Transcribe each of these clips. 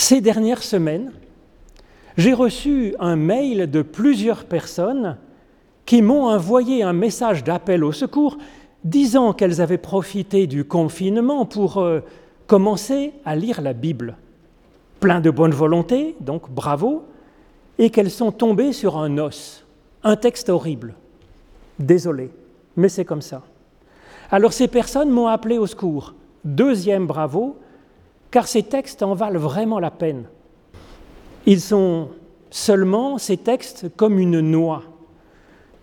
Ces dernières semaines, j'ai reçu un mail de plusieurs personnes qui m'ont envoyé un message d'appel au secours disant qu'elles avaient profité du confinement pour euh, commencer à lire la Bible. Plein de bonne volonté, donc bravo, et qu'elles sont tombées sur un os, un texte horrible. Désolé, mais c'est comme ça. Alors ces personnes m'ont appelé au secours. Deuxième bravo, car ces textes en valent vraiment la peine. Ils sont seulement, ces textes, comme une noix.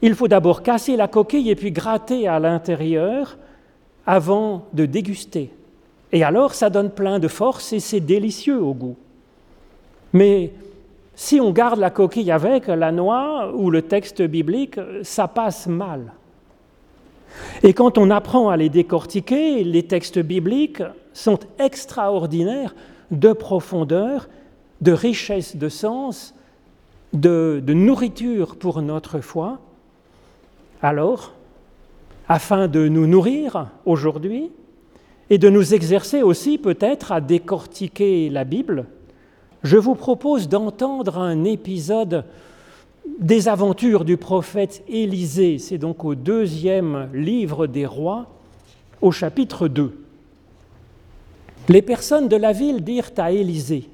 Il faut d'abord casser la coquille et puis gratter à l'intérieur avant de déguster. Et alors, ça donne plein de force et c'est délicieux au goût. Mais si on garde la coquille avec la noix ou le texte biblique, ça passe mal. Et quand on apprend à les décortiquer, les textes bibliques sont extraordinaires de profondeur, de richesse de sens, de, nourriture pour notre foi. Alors, afin de nous nourrir aujourd'hui et de nous exercer aussi peut-être à décortiquer la Bible, je vous propose d'entendre un épisode des aventures du prophète Élisée. C'est donc au deuxième livre des rois, au chapitre 2. Les personnes de la ville dirent à Élisée,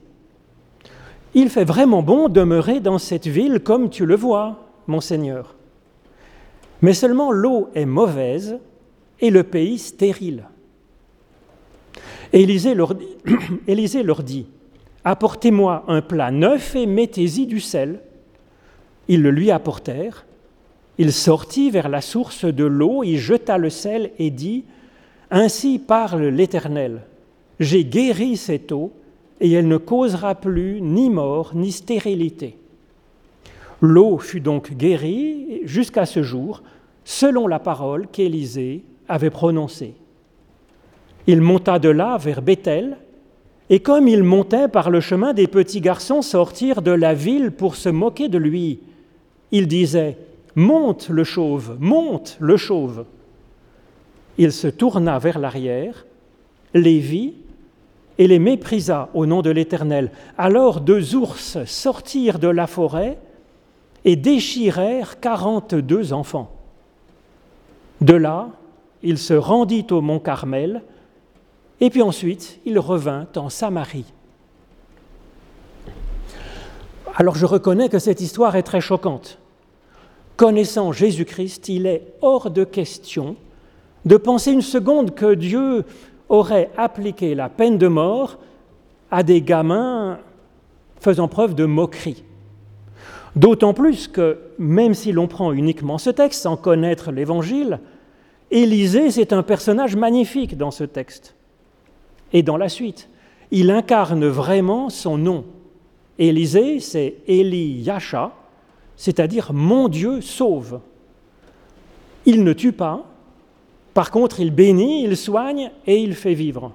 Il fait vraiment bon demeurer dans cette ville comme tu le vois, mon Seigneur. Mais seulement l'eau est mauvaise et le pays stérile. Élisée leur, dit, Élisée leur dit Apportez-moi un plat neuf et mettez-y du sel. Ils le lui apportèrent. Il sortit vers la source de l'eau, y jeta le sel et dit Ainsi parle l'Éternel J'ai guéri cette eau, et elle ne causera plus ni mort ni stérilité. L'eau fut donc guérie jusqu'à ce jour, selon la parole qu'Élisée avait prononcée. Il monta de là vers Bethel, et comme il montait par le chemin, des petits garçons sortirent de la ville pour se moquer de lui. Il disait Monte le chauve, monte le chauve. Il se tourna vers l'arrière, les vit et les méprisa au nom de l'Éternel. Alors deux ours sortirent de la forêt et déchirèrent quarante-deux enfants. De là, il se rendit au mont Carmel, et puis ensuite, il revint en Samarie. Alors je reconnais que cette histoire est très choquante. Connaissant Jésus-Christ, il est hors de question de penser une seconde que Dieu aurait appliqué la peine de mort à des gamins faisant preuve de moquerie. D'autant plus que, même si l'on prend uniquement ce texte sans connaître l'Évangile, Élisée, c'est un personnage magnifique dans ce texte. Et dans la suite, il incarne vraiment son nom. Élisée, c'est Eli Yasha, c'est-à-dire mon Dieu sauve. Il ne tue pas, par contre il bénit, il soigne et il fait vivre.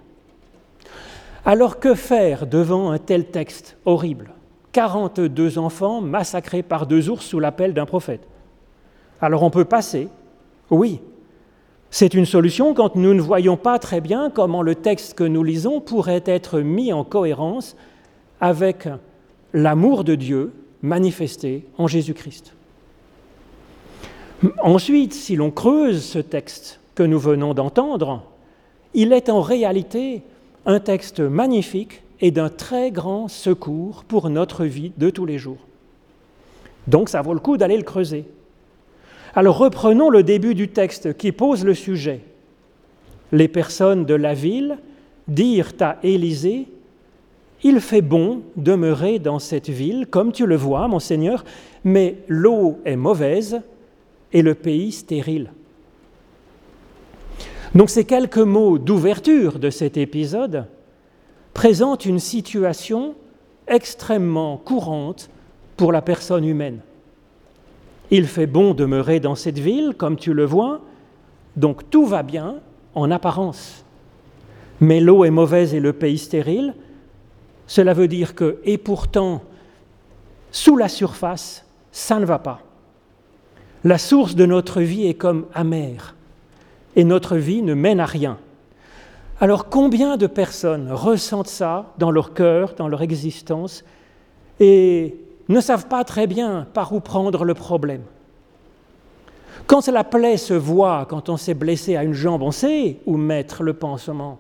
Alors que faire devant un tel texte horrible? 42 enfants massacrés par deux ours sous l'appel d'un prophète. Alors on peut passer, oui. C'est une solution quand nous ne voyons pas très bien comment le texte que nous lisons pourrait être mis en cohérence avec l'amour de Dieu manifesté en Jésus-Christ. Ensuite, si l'on creuse ce texte que nous venons d'entendre, il est en réalité un texte magnifique et d'un très grand secours pour notre vie de tous les jours. Donc ça vaut le coup d'aller le creuser. Alors reprenons le début du texte qui pose le sujet. Les personnes de la ville dirent à Élisée, Il fait bon demeurer dans cette ville, comme tu le vois, mon Seigneur, mais l'eau est mauvaise et le pays stérile. Donc ces quelques mots d'ouverture de cet épisode présente une situation extrêmement courante pour la personne humaine. Il fait bon demeurer dans cette ville, comme tu le vois, donc tout va bien en apparence. Mais l'eau est mauvaise et le pays stérile, cela veut dire que, et pourtant, sous la surface, ça ne va pas. La source de notre vie est comme amère, et notre vie ne mène à rien. Alors combien de personnes ressentent ça dans leur cœur, dans leur existence, et ne savent pas très bien par où prendre le problème? Quand la plaie se voit, quand on s'est blessé à une jambe, on sait où mettre le pansement.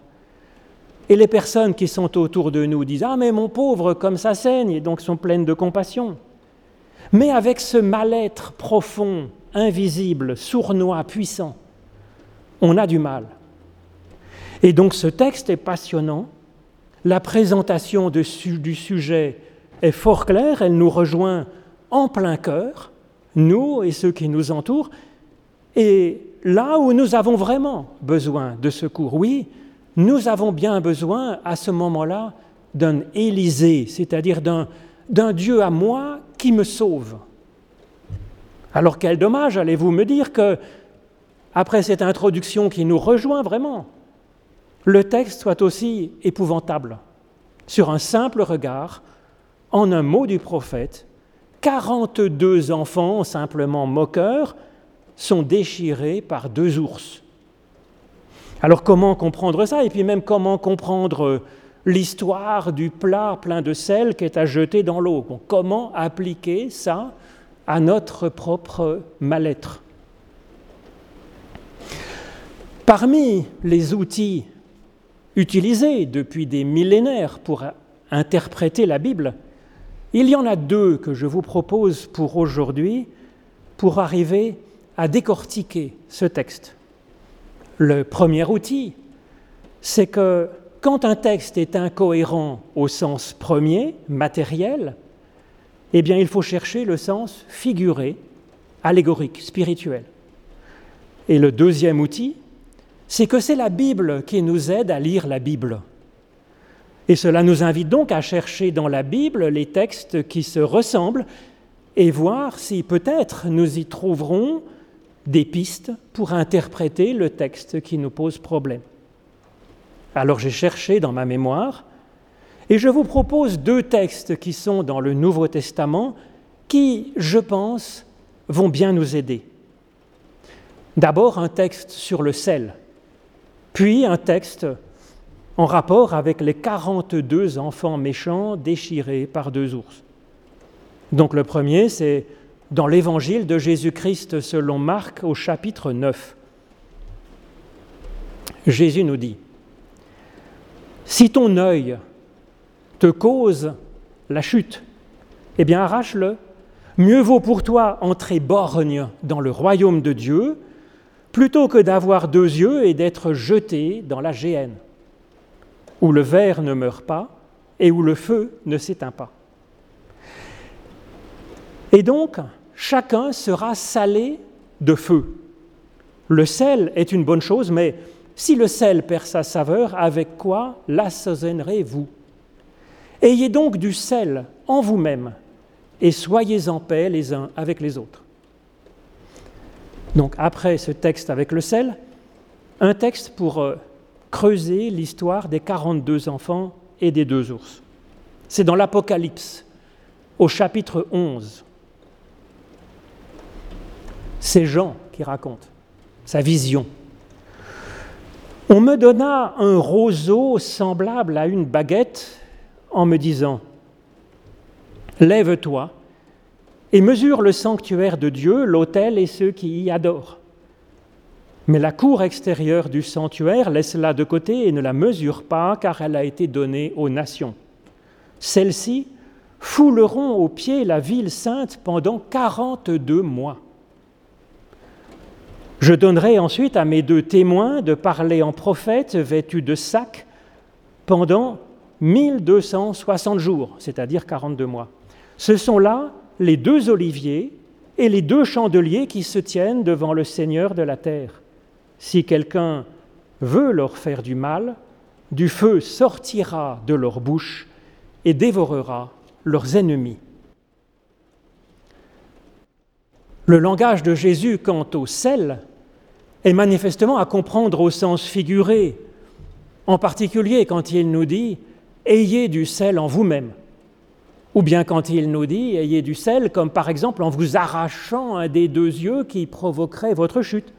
Et les personnes qui sont autour de nous disent Ah, mais mon pauvre, comme ça saigne, et donc sont pleines de compassion. Mais avec ce mal-être profond, invisible, sournois, puissant, on a du mal. Et donc ce texte est passionnant. La présentation du sujet est fort claire, elle nous rejoint en plein cœur, nous et ceux qui nous entourent, et là où nous avons vraiment besoin de secours. Oui, nous avons bien besoin à ce moment-là d'un Élysée, c'est-à-dire d'un Dieu à moi qui me sauve. Alors quel dommage, allez-vous me dire que, après cette introduction qui nous rejoint vraiment, le texte soit aussi épouvantable. Sur un simple regard, en un mot du prophète, 42 enfants, simplement moqueurs, sont déchirés par deux ours. Alors comment comprendre ça? Et puis même comment comprendre l'histoire du plat plein de sel qui est à jeter dans l'eau? Comment appliquer ça à notre propre mal-être? Parmi les outils utilisés depuis des millénaires pour interpréter la Bible, il y en a deux que je vous propose pour aujourd'hui pour arriver à décortiquer ce texte. Le premier outil, c'est que quand un texte est incohérent au sens premier, matériel, eh bien il faut chercher le sens figuré, allégorique, spirituel. Et le deuxième outil, c'est que c'est la Bible qui nous aide à lire la Bible. Et cela nous invite donc à chercher dans la Bible les textes qui se ressemblent et voir si peut-être nous y trouverons des pistes pour interpréter le texte qui nous pose problème. Alors j'ai cherché dans ma mémoire et je vous propose deux textes qui sont dans le Nouveau Testament qui, je pense, vont bien nous aider. D'abord un texte sur le sel, puis un texte en rapport avec les 42 enfants méchants déchirés par deux ours. Donc le premier, c'est dans l'évangile de Jésus-Christ selon Marc au chapitre 9. Jésus nous dit, Si ton œil te cause la chute, eh bien arrache-le. Mieux vaut pour toi entrer borgne dans le royaume de Dieu plutôt que d'avoir deux yeux et d'être jeté dans la géhenne, où le verre ne meurt pas et où le feu ne s'éteint pas. Et donc, chacun sera salé de feu. Le sel est une bonne chose, mais si le sel perd sa saveur, avec quoi l'assaisonnerez-vous Ayez donc du sel en vous-même et soyez en paix les uns avec les autres. Donc après ce texte avec le sel, un texte pour euh, creuser l'histoire des 42 enfants et des deux ours. C'est dans l'Apocalypse, au chapitre 11. C'est Jean qui raconte sa vision. On me donna un roseau semblable à une baguette en me disant, Lève-toi et mesure le sanctuaire de Dieu, l'autel et ceux qui y adorent. Mais la cour extérieure du sanctuaire, laisse-la de côté et ne la mesure pas, car elle a été donnée aux nations. Celles-ci fouleront aux pieds la ville sainte pendant quarante-deux mois. Je donnerai ensuite à mes deux témoins de parler en prophète vêtus de sacs pendant 1260 jours, c'est-à-dire 42 mois. Ce sont là les deux oliviers et les deux chandeliers qui se tiennent devant le Seigneur de la terre. Si quelqu'un veut leur faire du mal, du feu sortira de leur bouche et dévorera leurs ennemis. Le langage de Jésus quant au sel est manifestement à comprendre au sens figuré, en particulier quand il nous dit Ayez du sel en vous-même. Ou bien quand il nous dit ayez du sel, comme par exemple en vous arrachant un des deux yeux qui provoquerait votre chute.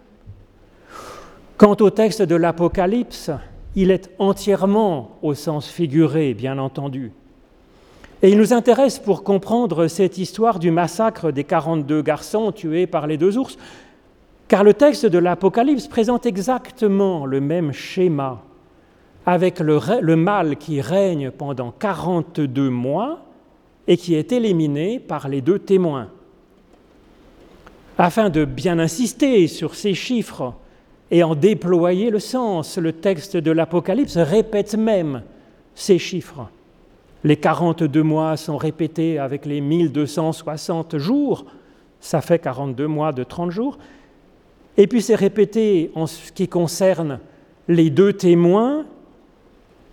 Quant au texte de l'Apocalypse, il est entièrement au sens figuré, bien entendu. Et il nous intéresse pour comprendre cette histoire du massacre des 42 garçons tués par les deux ours, car le texte de l'Apocalypse présente exactement le même schéma, avec le, mal qui règne pendant 42 mois et qui est éliminé par les deux témoins. Afin de bien insister sur ces chiffres et en déployer le sens, le texte de l'Apocalypse répète même ces chiffres. Les 42 mois sont répétés avec les 1260 jours, ça fait 42 mois de 30 jours. Et puis c'est répété en ce qui concerne les deux témoins,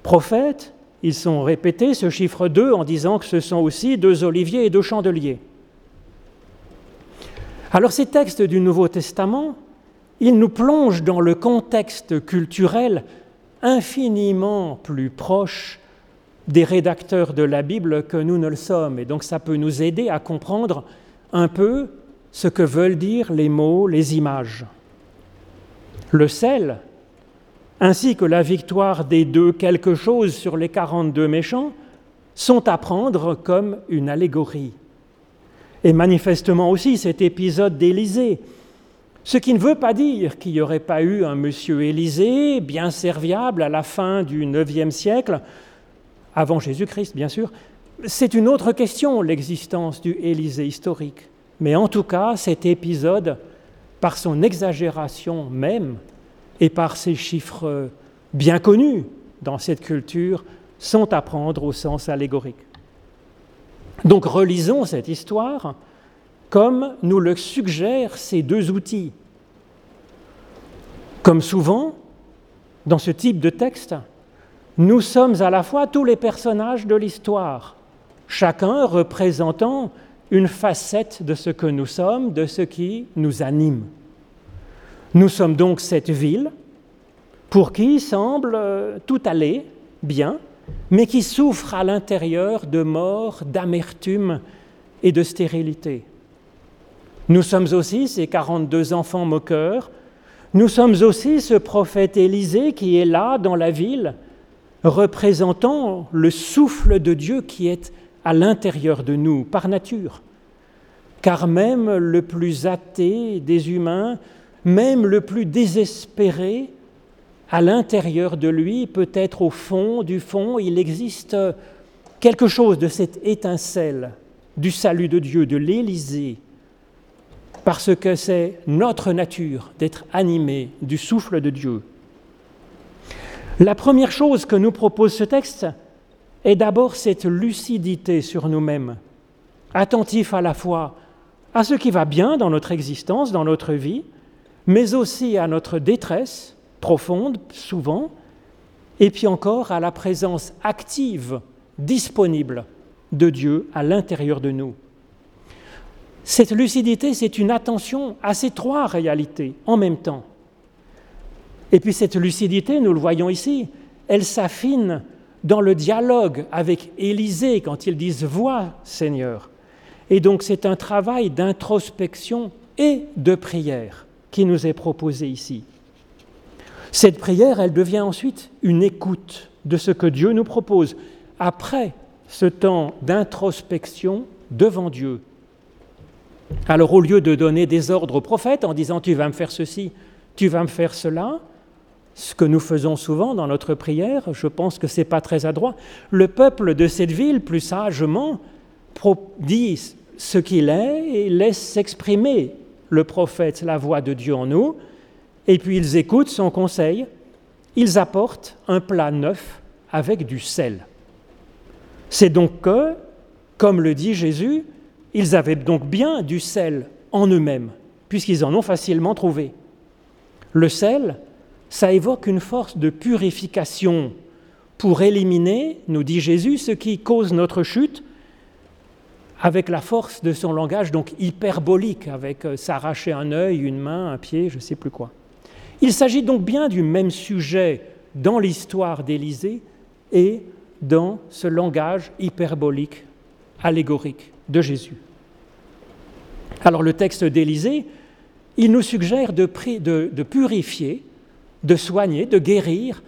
prophètes, ils sont répétés, ce chiffre 2, en disant que ce sont aussi deux oliviers et deux chandeliers. Alors ces textes du Nouveau Testament, ils nous plongent dans le contexte culturel infiniment plus proche des rédacteurs de la Bible que nous ne le sommes. Et donc ça peut nous aider à comprendre un peu ce que veulent dire les mots, les images. Le sel, ainsi que la victoire des deux quelque chose sur les 42 méchants, sont à prendre comme une allégorie. Et manifestement aussi cet épisode d'Élysée, ce qui ne veut pas dire qu'il n'y aurait pas eu un monsieur Élysée bien serviable à la fin du IXe siècle, avant Jésus-Christ, bien sûr. C'est une autre question, l'existence du Élysée historique. Mais en tout cas, cet épisode, par son exagération même et par ses chiffres bien connus dans cette culture, sont à prendre au sens allégorique. Donc relisons cette histoire comme nous le suggèrent ces deux outils. Comme souvent, dans ce type de texte, nous sommes à la fois tous les personnages de l'histoire, chacun représentant une facette de ce que nous sommes, de ce qui nous anime. Nous sommes donc cette ville pour qui semble euh, tout aller bien, mais qui souffre à l'intérieur de mort, d'amertume et de stérilité. Nous sommes aussi ces 42 enfants moqueurs, nous sommes aussi ce prophète Élisée qui est là dans la ville représentant le souffle de Dieu qui est à l'intérieur de nous par nature. Car même le plus athée des humains, même le plus désespéré, à l'intérieur de lui, peut-être au fond du fond, il existe quelque chose de cette étincelle du salut de Dieu, de l'Élysée, parce que c'est notre nature d'être animé du souffle de Dieu. La première chose que nous propose ce texte est d'abord cette lucidité sur nous-mêmes, attentif à la fois à ce qui va bien dans notre existence, dans notre vie, mais aussi à notre détresse profonde, souvent, et puis encore à la présence active, disponible de Dieu à l'intérieur de nous. Cette lucidité, c'est une attention à ces trois réalités en même temps. Et puis cette lucidité, nous le voyons ici, elle s'affine dans le dialogue avec Élisée quand ils disent Vois, Seigneur. Et donc c'est un travail d'introspection et de prière qui nous est proposé ici. Cette prière, elle devient ensuite une écoute de ce que Dieu nous propose après ce temps d'introspection devant Dieu. Alors au lieu de donner des ordres au prophète en disant tu vas me faire ceci, tu vas me faire cela, ce que nous faisons souvent dans notre prière, je pense que ce n'est pas très adroit. Le peuple de cette ville, plus sagement, dit ce qu'il est et laisse s'exprimer le prophète, la voix de Dieu en nous, et puis ils écoutent son conseil, ils apportent un plat neuf avec du sel. C'est donc que, comme le dit Jésus, ils avaient donc bien du sel en eux-mêmes, puisqu'ils en ont facilement trouvé. Le sel, ça évoque une force de purification pour éliminer, nous dit Jésus, ce qui cause notre chute, avec la force de son langage donc hyperbolique, avec euh, s'arracher un œil, une main, un pied, je ne sais plus quoi. Il s'agit donc bien du même sujet dans l'histoire d'Élysée et dans ce langage hyperbolique, allégorique de Jésus. Alors le texte d'Élysée, il nous suggère de, purifier de soigner, de guérir,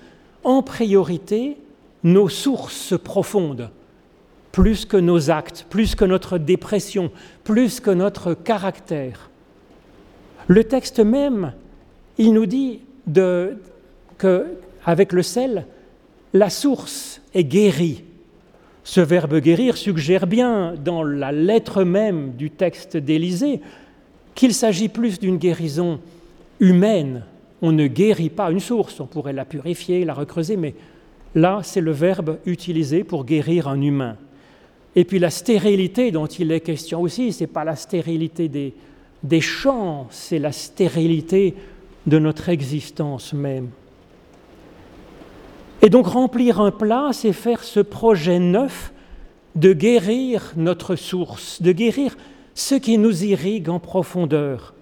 en priorité nos sources profondes, plus que nos actes, plus que notre dépression, plus que notre caractère. Le texte même, il nous dit que avec le sel, la source est guérie. Ce verbe guérir suggère bien dans la lettre même du texte d'Élysée qu'il s'agit plus d'une guérison humaine. On ne guérit pas une source, on pourrait la purifier, la recreuser, mais là, c'est le verbe utilisé pour guérir un humain. Et puis la stérilité dont il est question aussi, ce n'est pas la stérilité des, des champs, c'est la stérilité de notre existence même. Et donc remplir un plat, c'est faire ce projet neuf de guérir notre source, de guérir ce qui nous irrigue en profondeur.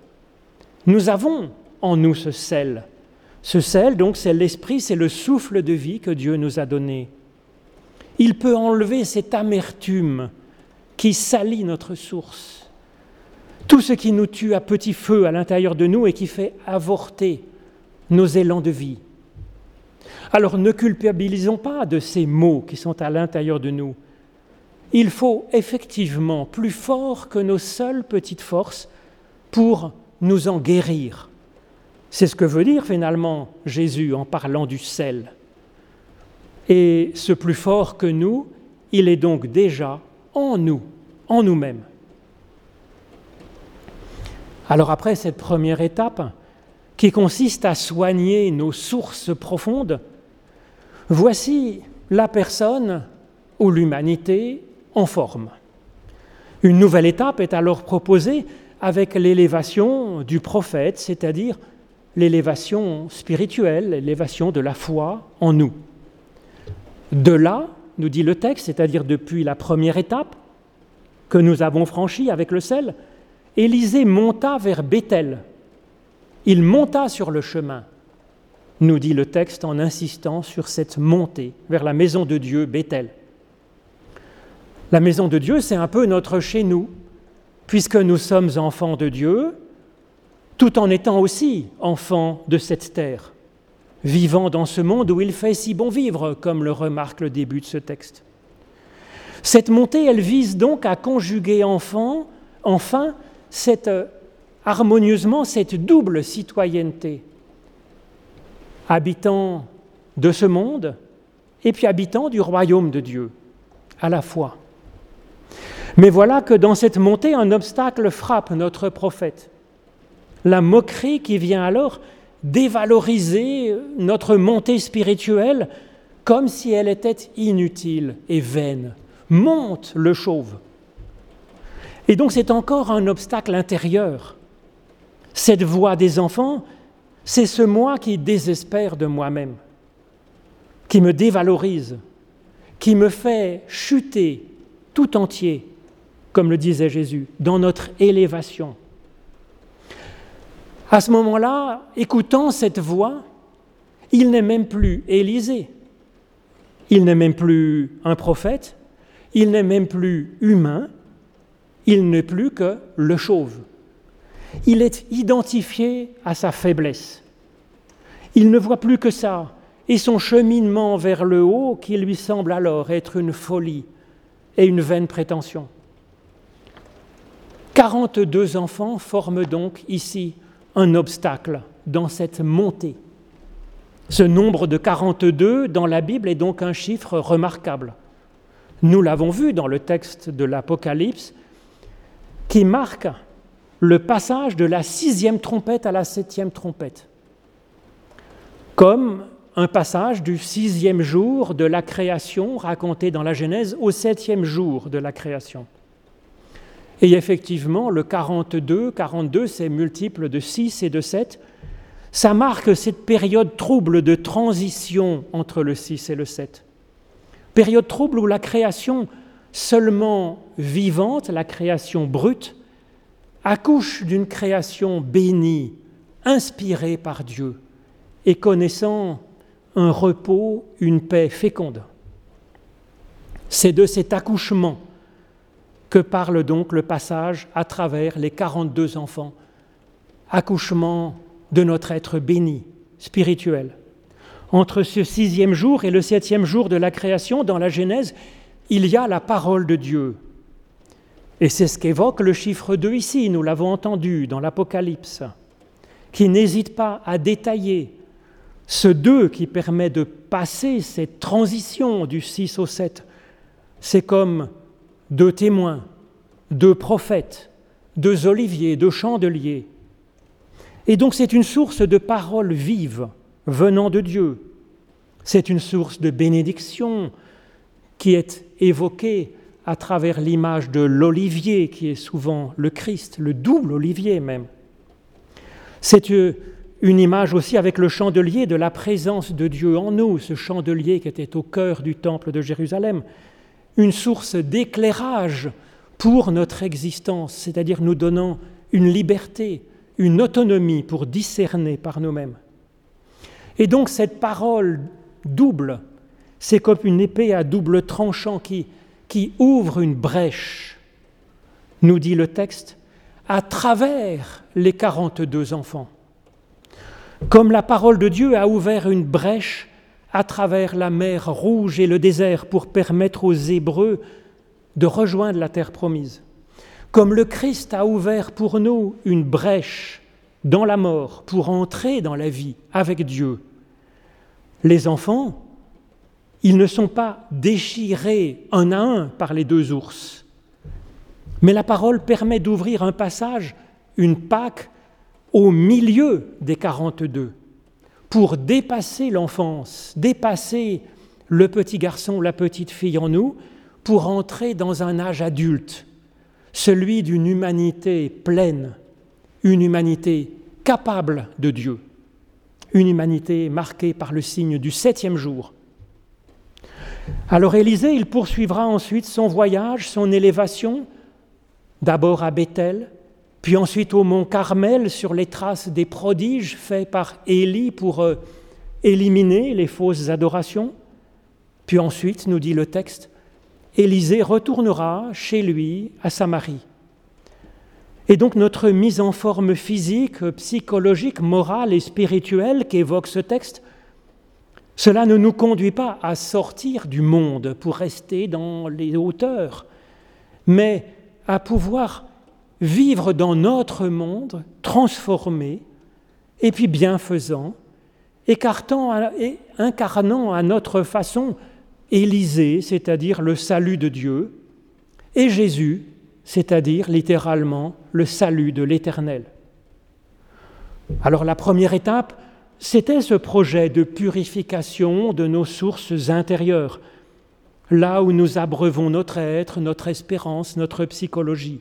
Nous avons nous ce sel. Ce sel, donc, c'est l'esprit, c'est le souffle de vie que Dieu nous a donné. Il peut enlever cette amertume qui salit notre source. Tout ce qui nous tue à petit feu à l'intérieur de nous et qui fait avorter nos élans de vie. Alors ne culpabilisons pas de ces mots qui sont à l'intérieur de nous. Il faut effectivement plus fort que nos seules petites forces pour nous en guérir. C'est ce que veut dire finalement Jésus en parlant du sel. Et ce plus fort que nous, il est donc déjà en nous, en nous-mêmes. Alors après cette première étape, qui consiste à soigner nos sources profondes, Voici la personne ou l'humanité en forme. Une nouvelle étape est alors proposée avec l'élévation du prophète, c'est-à-dire l'élévation spirituelle, l'élévation de la foi en nous. De là, nous dit le texte, c'est-à-dire depuis la première étape que nous avons franchie avec le sel, Élisée monta vers Bethel. Il monta sur le chemin nous dit le texte en insistant sur cette montée vers la maison de Dieu, Bethel. La maison de Dieu, c'est un peu notre chez nous, puisque nous sommes enfants de Dieu, tout en étant aussi enfants de cette terre, vivant dans ce monde où il fait si bon vivre, comme le remarque le début de ce texte. Cette montée, elle vise donc à conjuguer enfant, enfin cette, harmonieusement cette double citoyenneté habitants de ce monde et puis habitants du royaume de Dieu, à la fois. Mais voilà que dans cette montée, un obstacle frappe notre prophète. La moquerie qui vient alors dévaloriser notre montée spirituelle comme si elle était inutile et vaine. Monte le chauve. Et donc c'est encore un obstacle intérieur. Cette voix des enfants, c'est ce moi qui désespère de moi-même, qui me dévalorise, qui me fait chuter tout entier, comme le disait Jésus, dans notre élévation. À ce moment-là, écoutant cette voix, il n'est même plus Élisée, il n'est même plus un prophète, il n'est même plus humain, il n'est plus que le chauve il est identifié à sa faiblesse. Il ne voit plus que ça, et son cheminement vers le haut qui lui semble alors être une folie et une vaine prétention. 42 enfants forment donc ici un obstacle dans cette montée. Ce nombre de 42 dans la Bible est donc un chiffre remarquable. Nous l'avons vu dans le texte de l'Apocalypse qui marque le passage de la sixième trompette à la septième trompette, comme un passage du sixième jour de la création raconté dans la Genèse au septième jour de la création. Et effectivement, le 42, 42, c'est multiple de 6 et de 7, ça marque cette période trouble de transition entre le 6 et le 7. Période trouble où la création seulement vivante, la création brute, accouche d'une création bénie, inspirée par Dieu et connaissant un repos, une paix féconde. C'est de cet accouchement que parle donc le passage à travers les 42 enfants, accouchement de notre être béni, spirituel. Entre ce sixième jour et le septième jour de la création, dans la Genèse, il y a la parole de Dieu. Et c'est ce qu'évoque le chiffre 2 ici, nous l'avons entendu dans l'Apocalypse, qui n'hésite pas à détailler ce 2 qui permet de passer cette transition du 6 au 7. C'est comme deux témoins, deux prophètes, deux oliviers, deux chandeliers. Et donc c'est une source de paroles vives venant de Dieu. C'est une source de bénédiction qui est évoquée à travers l'image de l'olivier qui est souvent le Christ, le double olivier même. C'est une image aussi avec le chandelier de la présence de Dieu en nous, ce chandelier qui était au cœur du temple de Jérusalem, une source d'éclairage pour notre existence, c'est-à-dire nous donnant une liberté, une autonomie pour discerner par nous-mêmes. Et donc cette parole double, c'est comme une épée à double tranchant qui, qui ouvre une brèche, nous dit le texte, à travers les 42 enfants. Comme la parole de Dieu a ouvert une brèche à travers la mer rouge et le désert pour permettre aux Hébreux de rejoindre la terre promise. Comme le Christ a ouvert pour nous une brèche dans la mort pour entrer dans la vie avec Dieu. Les enfants, ils ne sont pas déchirés un à un par les deux ours, mais la parole permet d'ouvrir un passage, une Pâque, au milieu des 42, pour dépasser l'enfance, dépasser le petit garçon, la petite fille en nous, pour entrer dans un âge adulte, celui d'une humanité pleine, une humanité capable de Dieu, une humanité marquée par le signe du septième jour. Alors Élisée, il poursuivra ensuite son voyage, son élévation, d'abord à Bethel, puis ensuite au mont Carmel sur les traces des prodiges faits par Élie pour euh, éliminer les fausses adorations. Puis ensuite, nous dit le texte, Élisée retournera chez lui à Samarie. Et donc notre mise en forme physique, psychologique, morale et spirituelle qu'évoque ce texte, cela ne nous conduit pas à sortir du monde pour rester dans les hauteurs, mais à pouvoir vivre dans notre monde transformé et puis bienfaisant, écartant et incarnant à notre façon Élisée, c'est-à-dire le salut de Dieu, et Jésus, c'est-à-dire littéralement le salut de l'Éternel. Alors la première étape, c'était ce projet de purification de nos sources intérieures, là où nous abreuvons notre être, notre espérance, notre psychologie.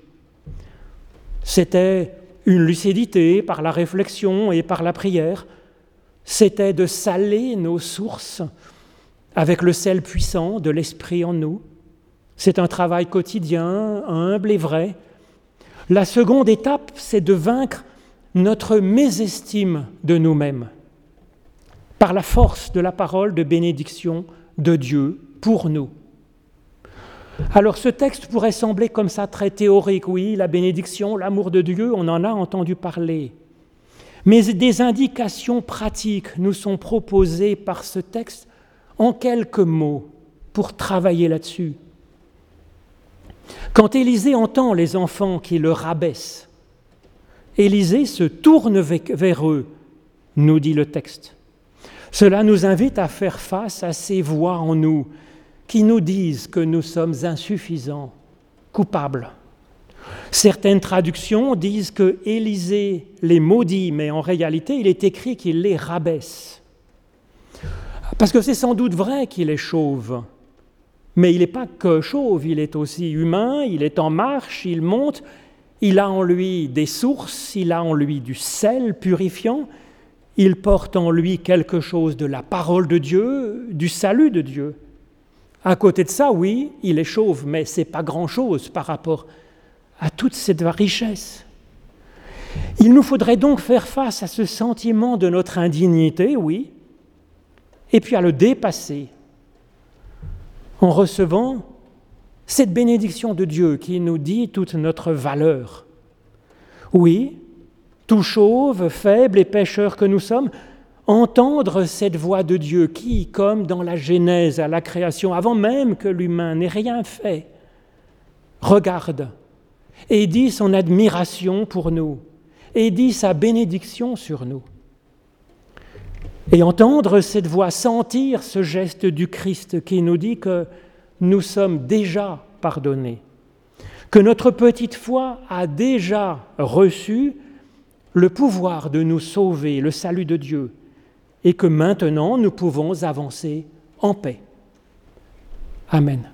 C'était une lucidité par la réflexion et par la prière, c'était de saler nos sources avec le sel puissant de l'Esprit en nous. C'est un travail quotidien, humble et vrai. La seconde étape, c'est de vaincre notre mésestime de nous-mêmes par la force de la parole de bénédiction de Dieu pour nous. Alors ce texte pourrait sembler comme ça très théorique, oui, la bénédiction, l'amour de Dieu, on en a entendu parler. Mais des indications pratiques nous sont proposées par ce texte en quelques mots pour travailler là-dessus. Quand Élisée entend les enfants qui le rabaissent, Élisée se tourne vers eux, nous dit le texte. Cela nous invite à faire face à ces voix en nous qui nous disent que nous sommes insuffisants, coupables. Certaines traductions disent que Élisée les maudit, mais en réalité, il est écrit qu'il les rabaisse. Parce que c'est sans doute vrai qu'il est chauve, mais il n'est pas que chauve, il est aussi humain, il est en marche, il monte, il a en lui des sources, il a en lui du sel purifiant, il porte en lui quelque chose de la parole de Dieu, du salut de Dieu. À côté de ça, oui, il est chauve, mais ce n'est pas grand-chose par rapport à toute cette richesse. Il nous faudrait donc faire face à ce sentiment de notre indignité, oui, et puis à le dépasser en recevant cette bénédiction de Dieu qui nous dit toute notre valeur. Oui, tout chauve, faible et pécheur que nous sommes, entendre cette voix de Dieu qui, comme dans la Genèse, à la création, avant même que l'humain n'ait rien fait, regarde et dit son admiration pour nous et dit sa bénédiction sur nous. Et entendre cette voix, sentir ce geste du Christ qui nous dit que nous sommes déjà pardonnés, que notre petite foi a déjà reçu le pouvoir de nous sauver, le salut de Dieu, et que maintenant nous pouvons avancer en paix. Amen.